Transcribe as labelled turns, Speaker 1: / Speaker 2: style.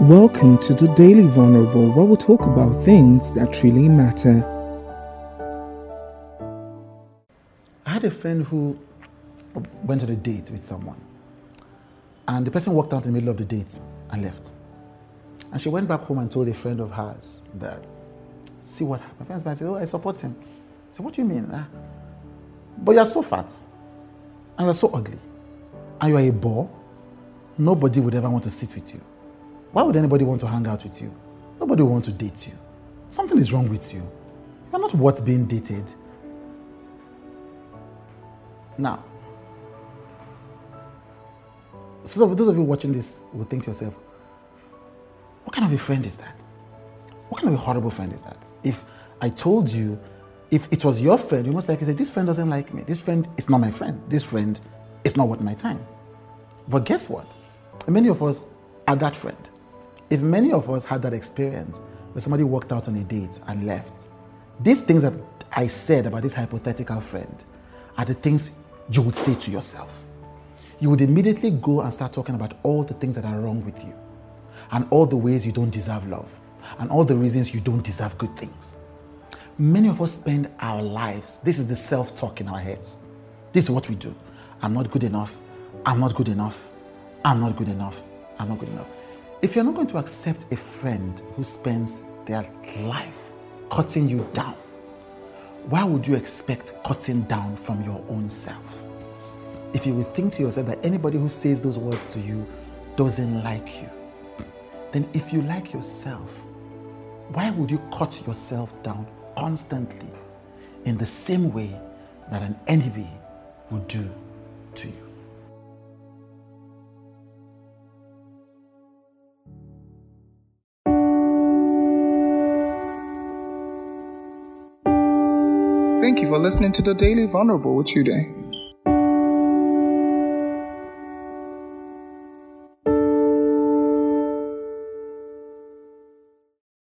Speaker 1: Welcome to the Daily Vulnerable, where we talk about things that really matter.
Speaker 2: I had a friend who went on a date with someone, and the person walked out in the middle of the date and left. And she went back home and told a friend of hers that, see what happened. My friend said, Oh, I support him. I said, What do you mean? Ah, but you're so fat, and you're so ugly, and you're a bore. Nobody would ever want to sit with you. Why would anybody want to hang out with you? Nobody will want to date you. Something is wrong with you. You're not worth being dated. Now, so those of you watching this will think to yourself, what kind of a friend is that? What kind of a horrible friend is that? If I told you, if it was your friend, you must likely say, this friend doesn't like me. This friend is not my friend. This friend is not worth my time. But guess what? Many of us are that friend. If many of us had that experience where somebody walked out on a date and left, these things that I said about this hypothetical friend are the things you would say to yourself. You would immediately go and start talking about all the things that are wrong with you and all the ways you don't deserve love and all the reasons you don't deserve good things. Many of us spend our lives, this is the self talk in our heads. This is what we do. I'm not good enough. I'm not good enough. I'm not good enough. I'm not good enough. If you're not going to accept a friend who spends their life cutting you down, why would you expect cutting down from your own self? If you would think to yourself that anybody who says those words to you doesn't like you, then if you like yourself, why would you cut yourself down constantly in the same way that an enemy would do to you?
Speaker 1: Thank you for listening to the Daily Vulnerable with Chude.